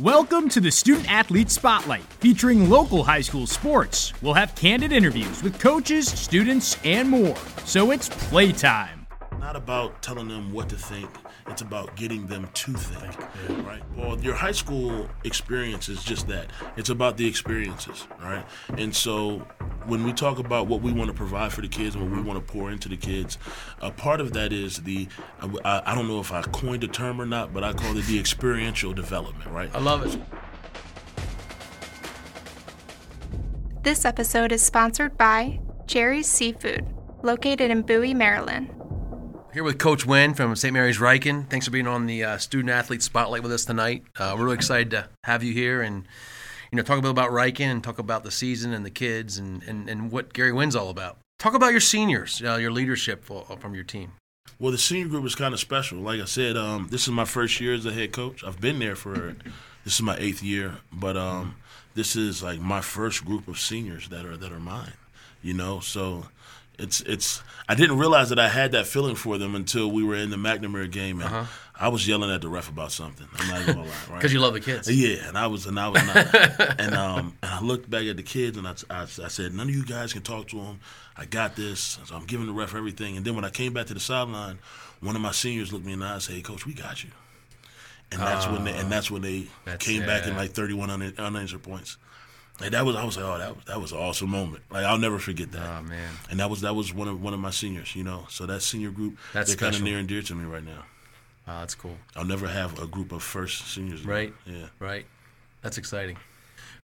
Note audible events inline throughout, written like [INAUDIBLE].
Welcome to the Student Athlete Spotlight, featuring local high school sports. We'll have candid interviews with coaches, students, and more. So it's playtime. Not about telling them what to think, it's about getting them to think, right? Well, your high school experience is just that. It's about the experiences, right? And so when we talk about what we want to provide for the kids and what we want to pour into the kids, a part of that is the, I, I don't know if I coined a term or not, but I call it the experiential development, right? I love it. This episode is sponsored by Jerry's Seafood, located in Bowie, Maryland. Here with Coach Wynn from St. Mary's Ryken. Thanks for being on the uh, Student Athlete Spotlight with us tonight. Uh, we're really excited to have you here and you know talk a bit about Ryken and talk about the season and the kids and, and, and what Gary Wynn's all about. Talk about your seniors, uh, your leadership from your team. Well, the senior group is kind of special. Like I said, um, this is my first year as a head coach. I've been there for this is my eighth year, but um, this is like my first group of seniors that are that are mine. You know, so it's it's I didn't realize that I had that feeling for them until we were in the McNamara game and uh-huh. I was yelling at the ref about something. I'm not gonna lie, right? Because you love the kids. Yeah, and I was and I was not, [LAUGHS] and um and I looked back at the kids and I, I, I said none of you guys can talk to them. I got this. So I'm giving the ref everything. And then when I came back to the sideline, one of my seniors looked me in the eye and said, "Hey, coach, we got you." And that's when they and that's when they came yeah. back in like 31 unanswered points. Like that was, I was like, oh, that was, that was an awesome moment. Like I'll never forget that. Oh man! And that was that was one of one of my seniors, you know. So that senior group, that's they're kind of near and dear to me right now. Oh, that's cool. I'll never have a group of first seniors. Right. Yeah. Right. That's exciting.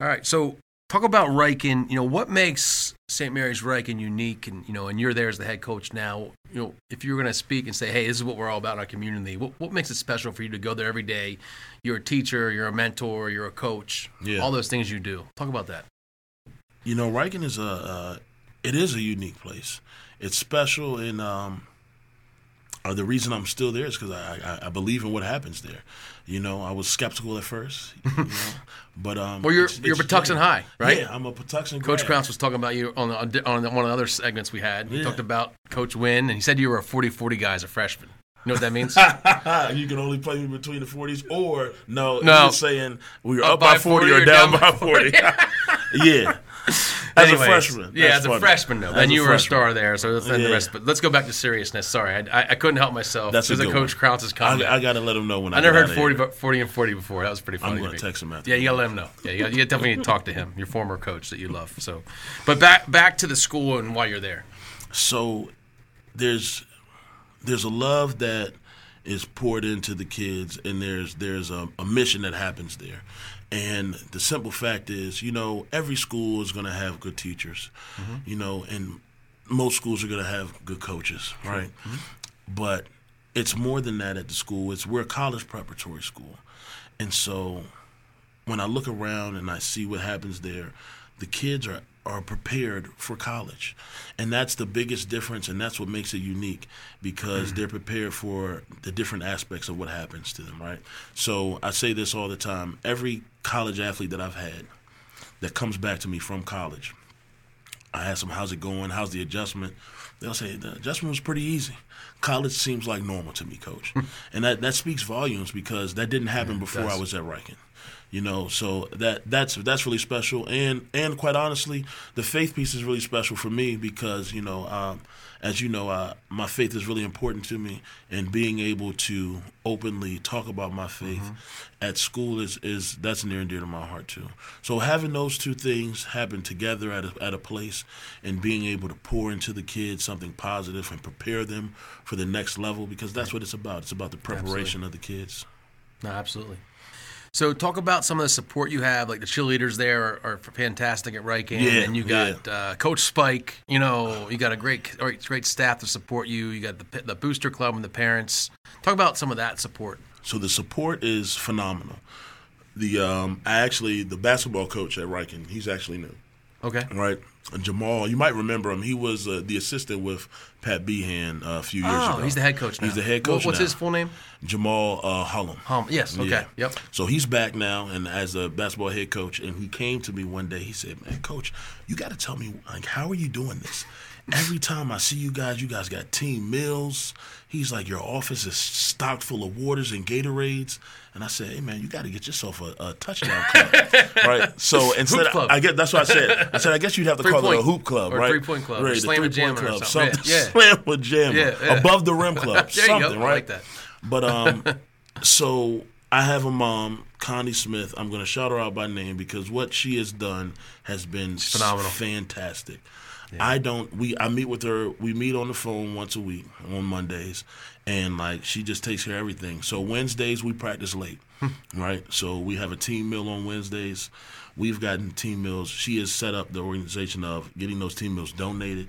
All right. So talk about Ryken. You know, what makes St. Mary's Ryken unique? And you know, and you're there as the head coach now. You know, if you were going to speak and say, "Hey, this is what we're all about in our community," what, what makes it special for you to go there every day? You're a teacher, you're a mentor, you're a coach. Yeah. All those things you do. Talk about that. You know, Ryken is a uh, it is a unique place. It's special, and um, uh, the reason I'm still there is because I, I, I, believe in what happens there. You know, I was skeptical at first, you [LAUGHS] know, but um. Well, you're it's, you're it's Patuxent High, right? Yeah, I'm a Patuxent. Coach Krause was talking about you on the, on one of the other segments we had. He yeah. talked about Coach Wynn, and he said you were a 40-40 guy as a freshman. You know what that means? [LAUGHS] you can only play me between the 40s, or no, no. saying we were up, up by 40, 40 or down, down by 40. 40. [LAUGHS] yeah. As Anyways, a freshman. Yeah, as funny. a freshman, though. Then you were a star there, so then yeah. the rest. But let's go back to seriousness. Sorry, I, I, I couldn't help myself. That's a, a Coach Krause's comment. I, I got to let him know when I I never heard 40, 40 and 40 before. That was pretty funny. I'm going to text him after. Yeah, you got to let him know. Yeah, you, gotta, you definitely need to talk to him, your former coach that you love. So, But back back to the school and why you're there. So there's there's a love that is poured into the kids, and there's there's a, a mission that happens there. And the simple fact is, you know, every school is going to have good teachers, mm-hmm. you know, and most schools are going to have good coaches, right? Mm-hmm. But it's more than that at the school. It's we're a college preparatory school, and so when I look around and I see what happens there, the kids are are prepared for college. And that's the biggest difference, and that's what makes it unique because they're prepared for the different aspects of what happens to them, right? So I say this all the time every college athlete that I've had that comes back to me from college, I ask them, How's it going? How's the adjustment? They'll say, The adjustment was pretty easy. College seems like normal to me, coach. [LAUGHS] and that, that speaks volumes because that didn't happen yeah, before I was at Ryken you know so that that's that's really special. And and quite honestly the faith piece is really special for me because you know um, as you know uh, my faith is really important to me and being able to openly talk about my faith mm-hmm. at school is is that's near and dear to my heart too. So having those two things happen together at a, at a place and being able to pour into the kids something positive and prepare them for the next level because that's what it's about. It's about the preparation absolutely. of the kids. No absolutely so talk about some of the support you have. Like the cheerleaders there are, are fantastic at Ryken, yeah, and you got yeah. uh, Coach Spike. You know, you got a great great staff to support you. You got the the booster club and the parents. Talk about some of that support. So the support is phenomenal. The um, I actually the basketball coach at Ryken, he's actually new. Okay. Right. Jamal, you might remember him. He was uh, the assistant with Pat Behan uh, a few years oh, ago. he's the head coach now. He's the head coach. what's now. his full name? Jamal uh, Hullum. Yes. Okay. Yeah. Yep. So he's back now, and as a basketball head coach, and he came to me one day. He said, "Man, coach, you got to tell me like how are you doing this? Every time I see you guys, you guys got team meals. He's like, your office is stocked full of waters and Gatorades. And I said, hey man, you got to get yourself a, a touchdown club, [LAUGHS] right? So instead, Hoop club. I get that's what I said. I said, I guess you'd have to Three call it a hoop club, or right? three-point club, or right? the slam and three-point jammer or club, something. Yeah, yeah. [LAUGHS] slam with jammer, Yeah, yeah. above the rim club, [LAUGHS] There you go. something, I right? like that. But um, so I have a mom, Connie Smith. I'm going to shout her out by name because what she has done has been phenomenal. fantastic. I don't. We I meet with her. We meet on the phone once a week on Mondays, and like she just takes care of everything. So Wednesdays we practice late, [LAUGHS] right? So we have a team meal on Wednesdays. We've gotten team meals. She has set up the organization of getting those team meals donated.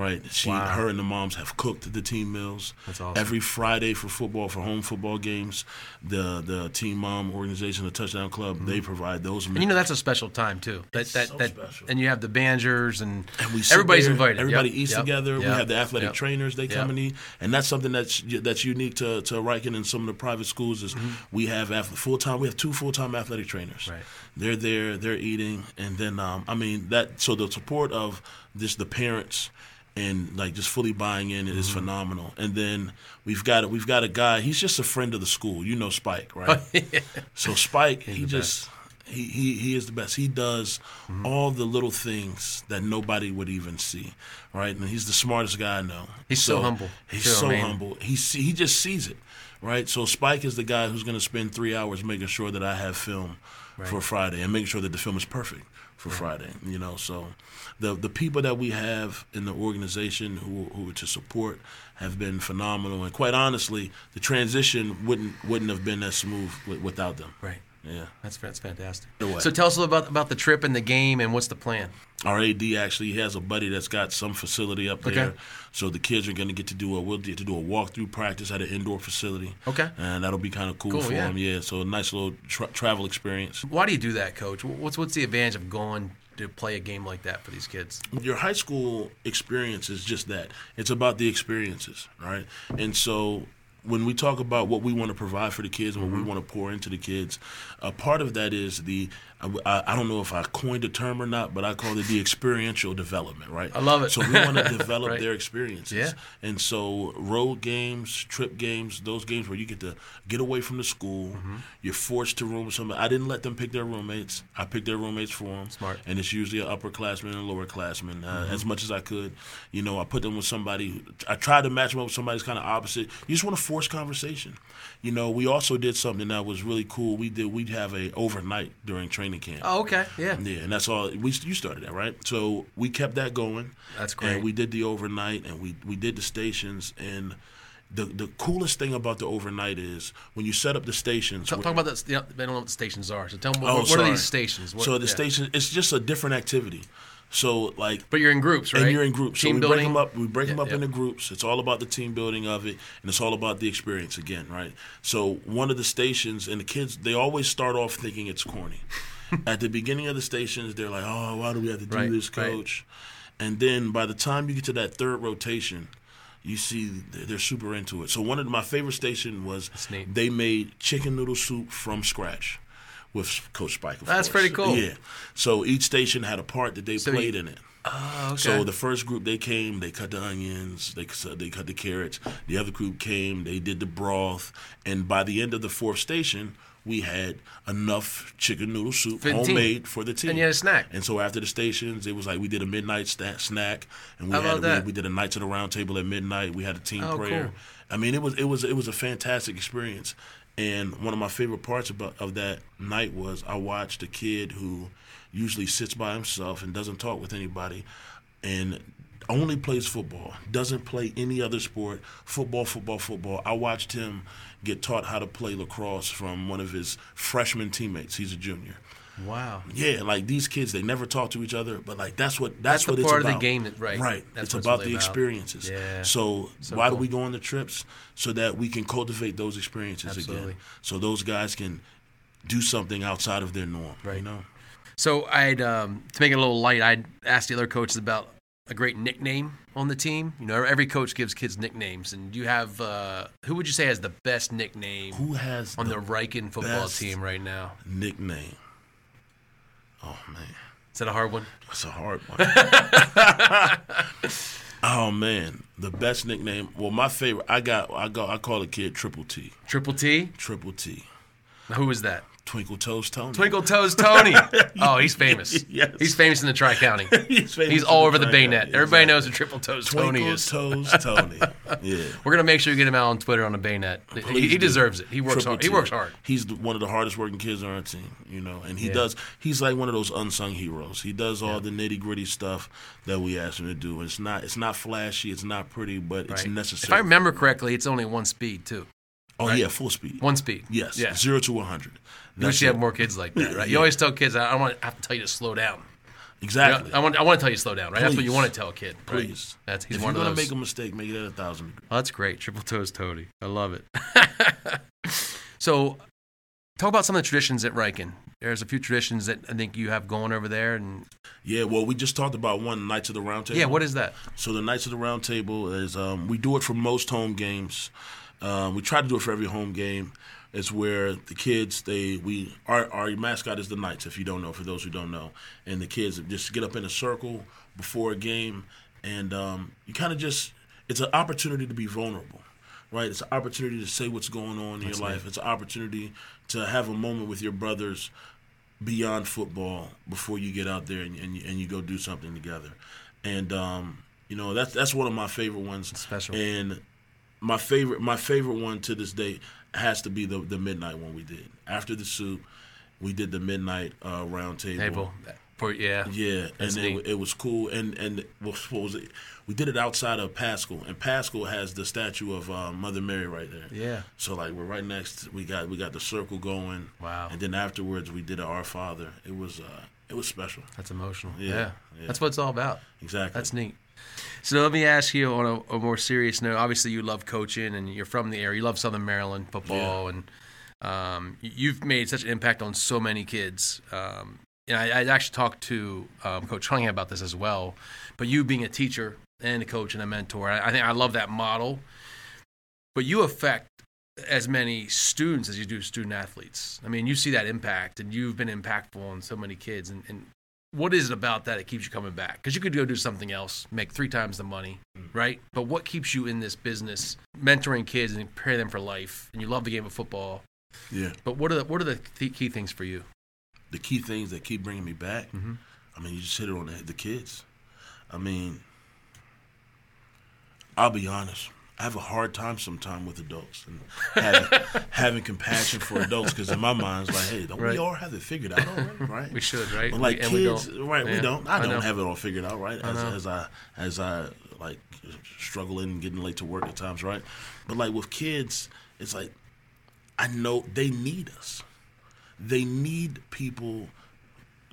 Right, she, Wow. her, and the moms have cooked the team meals. That's awesome. Every Friday for football, for home football games, the the Team Mom organization, the Touchdown Club, they provide those. Mm-hmm. And you know that's a special time too. That that so that, special. and you have the bangers and, And we everybody's there, invited. Everybody Yep, eats yep, together. we have the athletic yep. trainers. They come and eat, and that's something that's that's unique to to Ryken and some of the private schools. Is we have full time. We have two full time athletic trainers. Mm-hmm. Right. They're there. They're eating, and then um, I mean that. So the support of this the parents. And like just fully buying in is Mm-hmm. phenomenal. And then we've got we've got a guy. He's just a friend of the school. You know Spike, right? [LAUGHS] So Spike, he just he, he he is the best. He does Mm-hmm. all the little things that nobody would even see, right? And he's the smartest guy I know. He's so humble, He's I so mean. humble. He see, he just sees it, right? So Spike is the guy who's going to spend three hours making sure that I have film for Friday and making sure that the film is perfect for Friday. You know, so the the people that we have in the organization who who to support have been phenomenal. And quite honestly, the transition wouldn't wouldn't have been as smooth wi- without them. Right. Yeah. That's that's fantastic. So tell us a little about about the trip and the game and what's the plan. Our AD actually has a buddy that's got some facility up there, Okay. so the kids are going to get to do a we'll get to do a walkthrough practice at an indoor facility. Okay. and that'll be kind of cool, Cool, for yeah. them. Yeah, so a nice little tra- travel experience. Why do you do that, Coach? What's what's the advantage of going to play a game like that for these kids? Your high school experience is just that. It's about the experiences, right? And so when we talk about what we want to provide for the kids and what Mm-hmm. we want to pour into the kids, a part of that is the I, I don't know if I coined the term or not, but I call it the experiential development, right? I love it. So we want to [LAUGHS] develop Right. their experiences. Yeah. And so road games, trip games, those games where you get to get away from the school, Mm-hmm. you're forced to room with somebody. I didn't let them pick their roommates. I picked their roommates for them. Smart. And it's usually an upperclassman and a lowerclassman. Uh, Mm-hmm. As much as I could, you know, I put them with somebody. I tried to match them up with somebody who's kind of opposite. You just want to force conversation. You know, we also did something that was really cool. We did. We'd have a overnight during training camp. Oh, okay. Yeah. Yeah, and that's all. We you started that, right? So we kept that going. That's great. And we did the overnight, and we we did the stations, and the the coolest thing about the overnight is when you set up the stations. Talk, talk about that. Yeah, they don't know what the stations are. So tell them what, Oh, what are these stations? What, so the yeah. station, it's just a different activity. So like But you're in groups, right? and you're in groups. Team so we building. break them up. We break them up yeah. into groups. It's all about the team building of it, and it's all about the experience again, right? So one of the stations, and the kids, they always start off thinking it's corny. At the beginning of the stations, they're like, "Oh, why do we have to do Right, this, right. coach?" And then by the time you get to that third rotation, you see they're super into it. So one of my favorite station was they made chicken noodle soup from scratch with Coach Spike. That's course. pretty cool. Yeah. So each station had a part that they So you- played in it. Oh, okay. So the first group they came, they cut the onions, they they cut the carrots. The other group came, they did the broth, and by the end of the fourth station, we had enough chicken noodle soup, For the team. homemade for the team. And you had a snack. And so after the stations, it was like we did a midnight sta- snack, and we How had about we, we did a nights at the round table at midnight. We had a team Oh, prayer. cool. I mean, it was it was it was a fantastic experience. And one of my favorite parts about of that night was I watched a kid who usually sits by himself and doesn't talk with anybody, and only plays football, doesn't play any other sport, football, football, football. I watched him get taught how to play lacrosse from one of his freshman teammates. He's a junior. wow. Yeah, like these kids, they never talk to each other, but like that's what that's, That's what it's part of the about. game that- right. Right. That's it's about really the about. experiences. Yeah. So, So why cool. do we go on the trips? So that we can cultivate those experiences Absolutely. again. So those guys can do something outside of their norm. You Right. know. So I'd um, to make it a little light, I'd ask the other coaches about a great nickname on the team. You know, every coach gives kids nicknames, and you have uh, who would you say has the best nickname Who has on the, the Ryken football team right now? nickname? Oh man, Is that a hard one? that's a hard one. [LAUGHS] Oh man, the best nickname. Well, my favorite. I got. I go. I call the kid Triple T. Triple T. Triple T. Who was that? Twinkle Toes Tony. Twinkle Toes Tony. [LAUGHS] Oh, he's famous. Yes. He's famous in the Tri County. [LAUGHS] he's, famous He's all over the. Baynet. Everybody Exactly. knows who Triple Toes Tony Twinkle is. Toes [LAUGHS] Tony. Yeah. We're gonna make sure you get him out on Twitter on the Baynet. He, he deserves it. He works Triple hard. He works hard. He's one of the hardest working kids on our team, you know, and he Yeah. does. He's like one of those unsung heroes. He does all the nitty gritty stuff that we ask him to do. It's not. It's not flashy. It's not pretty, but it's necessary. If. I remember correctly, it's only one speed too. Oh yeah, full speed. One speed. Yes. Yeah. Zero to one hundred. You wish you had more kids like that, right? You Yeah. always tell kids, I don't want to have to tell you to slow down. Exactly. I want, I want to tell you to slow down, right? That's what you want to tell a kid, right? Please. That's he's if one you're gonna those. make a mistake, make it at a thousand degrees. Oh, that's great. Triple toes Toady. I love it. [LAUGHS] so, talk about some of the traditions at Ryken. There's a few traditions that I think you have going over there. And Yeah. Well, we just talked about one Knights of the Round Table. yeah, what is that? So the Knights of the Round Table is um, we do it for most home games. Um, we try to do it for every home game. It's where the kids they we our our mascot is the Knights. If you don't know, for those who don't know, and the kids just get up in a circle before a game, and um, you kind of just it's an opportunity to be vulnerable, right? It's an opportunity to say what's going on in your life. It's an opportunity to have a moment with your brothers beyond football before you get out there and, and, you- and you go do something together. And um, you know that's that's one of my favorite ones. special. And my favorite my favorite one to this day has to be the the midnight one we did after the soup. We did the midnight uh, round table. Table. For, yeah. Yeah, That's and it, it was cool. And and what was it? We did it outside of Pascal, and Pascal has the statue of uh, Mother Mary right there. Yeah. So like we're right next. We got we got the circle going. Wow. And then afterwards we did Our Father. It was uh it was special. That's emotional. Yeah, Yeah. yeah. That's what it's all about. Exactly. That's neat. So let me ask you on a, a more serious note. Obviously, you love coaching and you're from the area. You love Southern Maryland football, and um, you've made such an impact on so many kids. Um, and I, I actually talked to um, Coach Cunningham about this as well. But you being a teacher and a coach and a mentor, I, I think I love that model. But you affect as many students as you do student athletes. I mean, you see that impact, and you've been impactful on so many kids. And, and what is it about that that keeps you coming back? Because you could go do something else, make three times the money, right? But what keeps you in this business, mentoring kids and preparing them for life? And you love the game of football. yeah. But what are the, what are the th- key things for you? The key things that keep bringing me back. Mhm. I mean, you just hit it on the, the kids. I mean, I'll be honest. I have a hard time sometimes with adults and having, [LAUGHS] having compassion for adults because in my mind it's like, hey, don't Right. we all have it figured out already, right? [LAUGHS] We should, right? But like We- kids, right? Yeah, we don't. I, I don't have it all figured out, right? As, know. as I as I like struggling and getting late to work at times, right? But like with kids, it's like I know they need us. They need people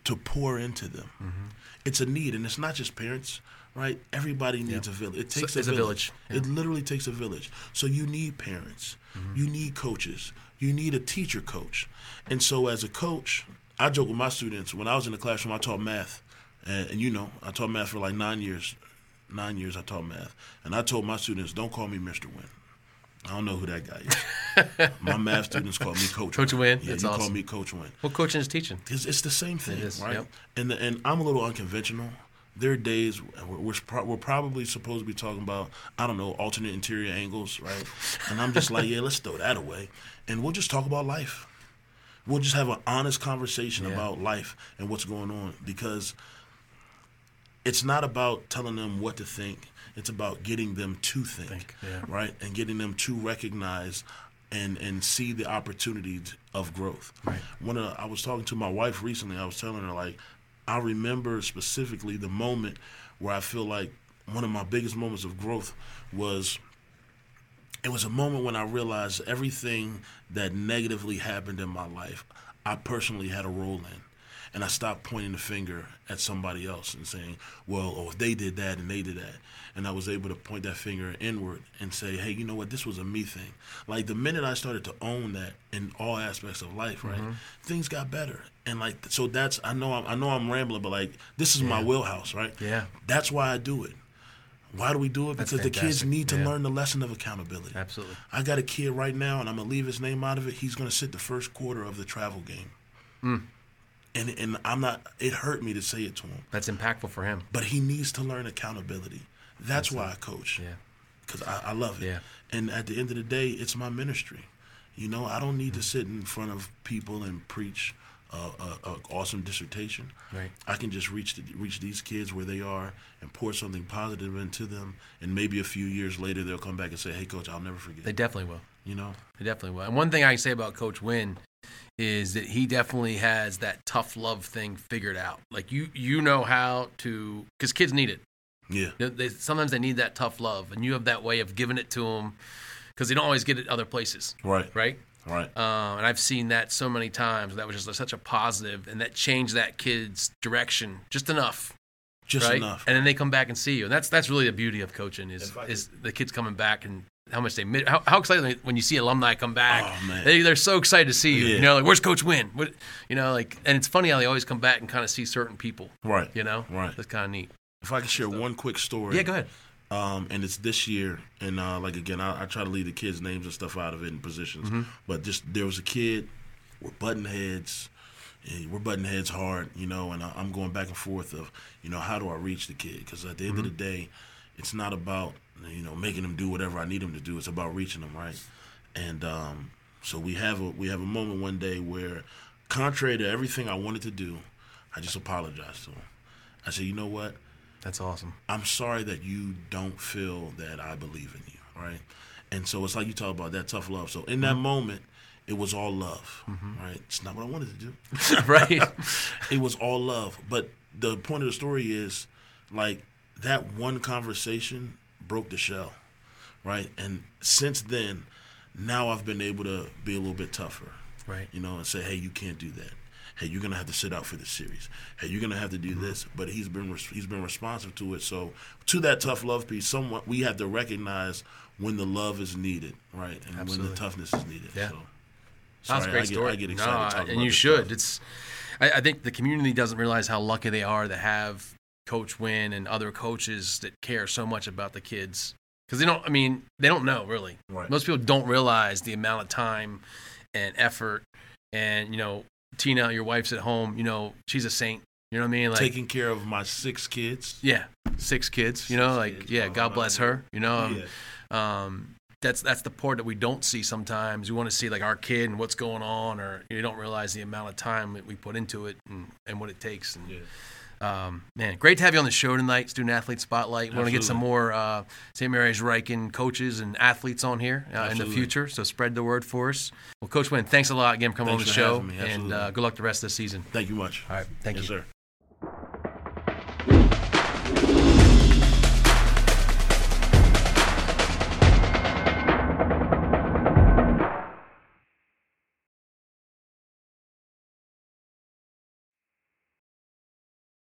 to pour into them. Mm-hmm. It's a need, and it's not just parents, right? Everybody needs a village. It takes it's a a village. village, It literally takes a village. So you need parents, you need coaches, you need a teacher coach, and so as a coach, I joke with my students when I was in the classroom. I taught math, and, and you know, I taught math for like nine years. Nine years I taught math, and I told my students, "Don't call me Mr. Wynn." I don't know who that guy is. [LAUGHS] my math students call me Coach. Coach Wynn? Yeah, That's you call me Coach Wynn. What coaching is teaching? It's, it's the same thing, is, right? yep. And the, and I'm a little unconventional. There are days where we're, pro- we're probably supposed to be talking about I don't know alternate interior angles, right? And I'm just like, [LAUGHS] yeah, let's throw that away, and we'll just talk about life. We'll just have an honest conversation Yeah. about life and what's going on because it's not about telling them what to think. It's about getting them to think, Think, yeah. right? And getting them to recognize and and see the opportunities of growth. Right. One of I was talking to my wife recently. I was telling her like I remember specifically the moment where I feel like one of my biggest moments of growth was it was a moment when I realized everything that negatively happened in my life, I personally had a role in. And I stopped pointing the finger at somebody else and saying, well, oh, if they did that and they did that. And I was able to point that finger inward and say, hey, you know what? This was a me thing. Like the minute I started to own that in all aspects of life, right, things got better. And like, so that's, I know I'm, I know I'm rambling, but like, this is my wheelhouse, right? Yeah. That's why I do it. Why do we do it? That's because the kids need to Yeah. learn the lesson of accountability. Absolutely. I got a kid right now, and I'm gonna leave his name out of it. He's gonna sit the first quarter of the travel game, Hmm. And and I'm not. It hurt me to say it to him, That's impactful for him. but he needs to learn accountability. That's why I coach. Yeah. Because I, I love it. Yeah. And at the end of the day, it's my ministry. You know, I don't need to mm. sit in front of people and preach a, a, a awesome dissertation. Right. I can just reach the, reach these kids where they are and pour something positive into them, and maybe a few years later they'll come back and say, "Hey, coach, I'll never forget." They definitely will. you know. They definitely will. And one thing I can say about Coach Wynn is that he definitely has that tough love thing figured out. Like you, you know how to, because kids need it. Yeah. They, they, sometimes they need that tough love, and you have that way of giving it to them because they don't always get it other places, Right. right? Right. Um, and I've seen that so many times. That was just such a positive, and that changed that kid's direction just enough, Just right? enough. And then they come back and see you, and that's that's really the beauty of coaching is is the kids coming back and how much they how, how excited when you see alumni come back. Oh, man. They they're so excited to see you. Yeah. You know, like where's Coach Wynn? What you know, like, and it's funny how they always come back and kind of see certain people. right. You know, Right. That's kind of neat. If I could share one quick story. Yeah, go ahead. um, and it's this year. And uh, like again, I, I try to leave the kids' names and stuff out of it and positions. Mm-hmm. But just there was a kid, we're button heads, we're button heads hard, you know. And I, I'm going back and forth of, you know, how do I reach the kid? Because at the end Mm-hmm. of the day, it's not about you know making them do whatever I need them to do. It's about reaching them, right? And um, so we have a we have a moment one day where, contrary to everything I wanted to do, I just apologized to him. I said, you know what? That's awesome. I'm sorry that you don't feel that I believe in you, right? And so it's like you talk about that tough love. So in that moment, it was all love, right? It's not what I wanted to do. [LAUGHS] right. [LAUGHS] it was all love. But the point of the story is like that one conversation broke the shell, right? And since then, now I've been able to be a little bit tougher, Right. you know, and say, hey, you can't do that. Hey, you're gonna have to sit out for the series. Hey, you're gonna have to do mm-hmm. this. But he's been res- he's been responsive to it. So to that tough love piece, somewhat we have to recognize when the love is needed, right, and when the toughness is needed. Yeah. So, That's sorry, a great I get, story. I get excited No, and you should. stuff. It's. I, I think the community doesn't realize how lucky they are to have Coach Wynn and other coaches that care so much about the kids because they don't. I mean, they don't know really. Right. Most people don't realize the amount of time and effort. And you know, Tina, your wife's at home. You know, she's a saint. You know what I mean? Like, taking care of my six kids. yeah, six kids. You know, like kids, yeah, God bless her. You know, um, Yeah. um, that's that's the part that we don't see sometimes. We want to see like our kid and what's going on, or you don't realize the amount of time that we put into it and, and what it takes. And um, man, great to have you on the show tonight, Student Athlete Spotlight. We want to get some more uh, St. Mary's Ryken coaches and athletes on here uh, in the future. So spread the word for us. Well, Coach Wynn, thanks a lot again for coming Thanks on the for show, and uh, good luck the rest of the season. Thank you much. All right, thank yes, you. sir.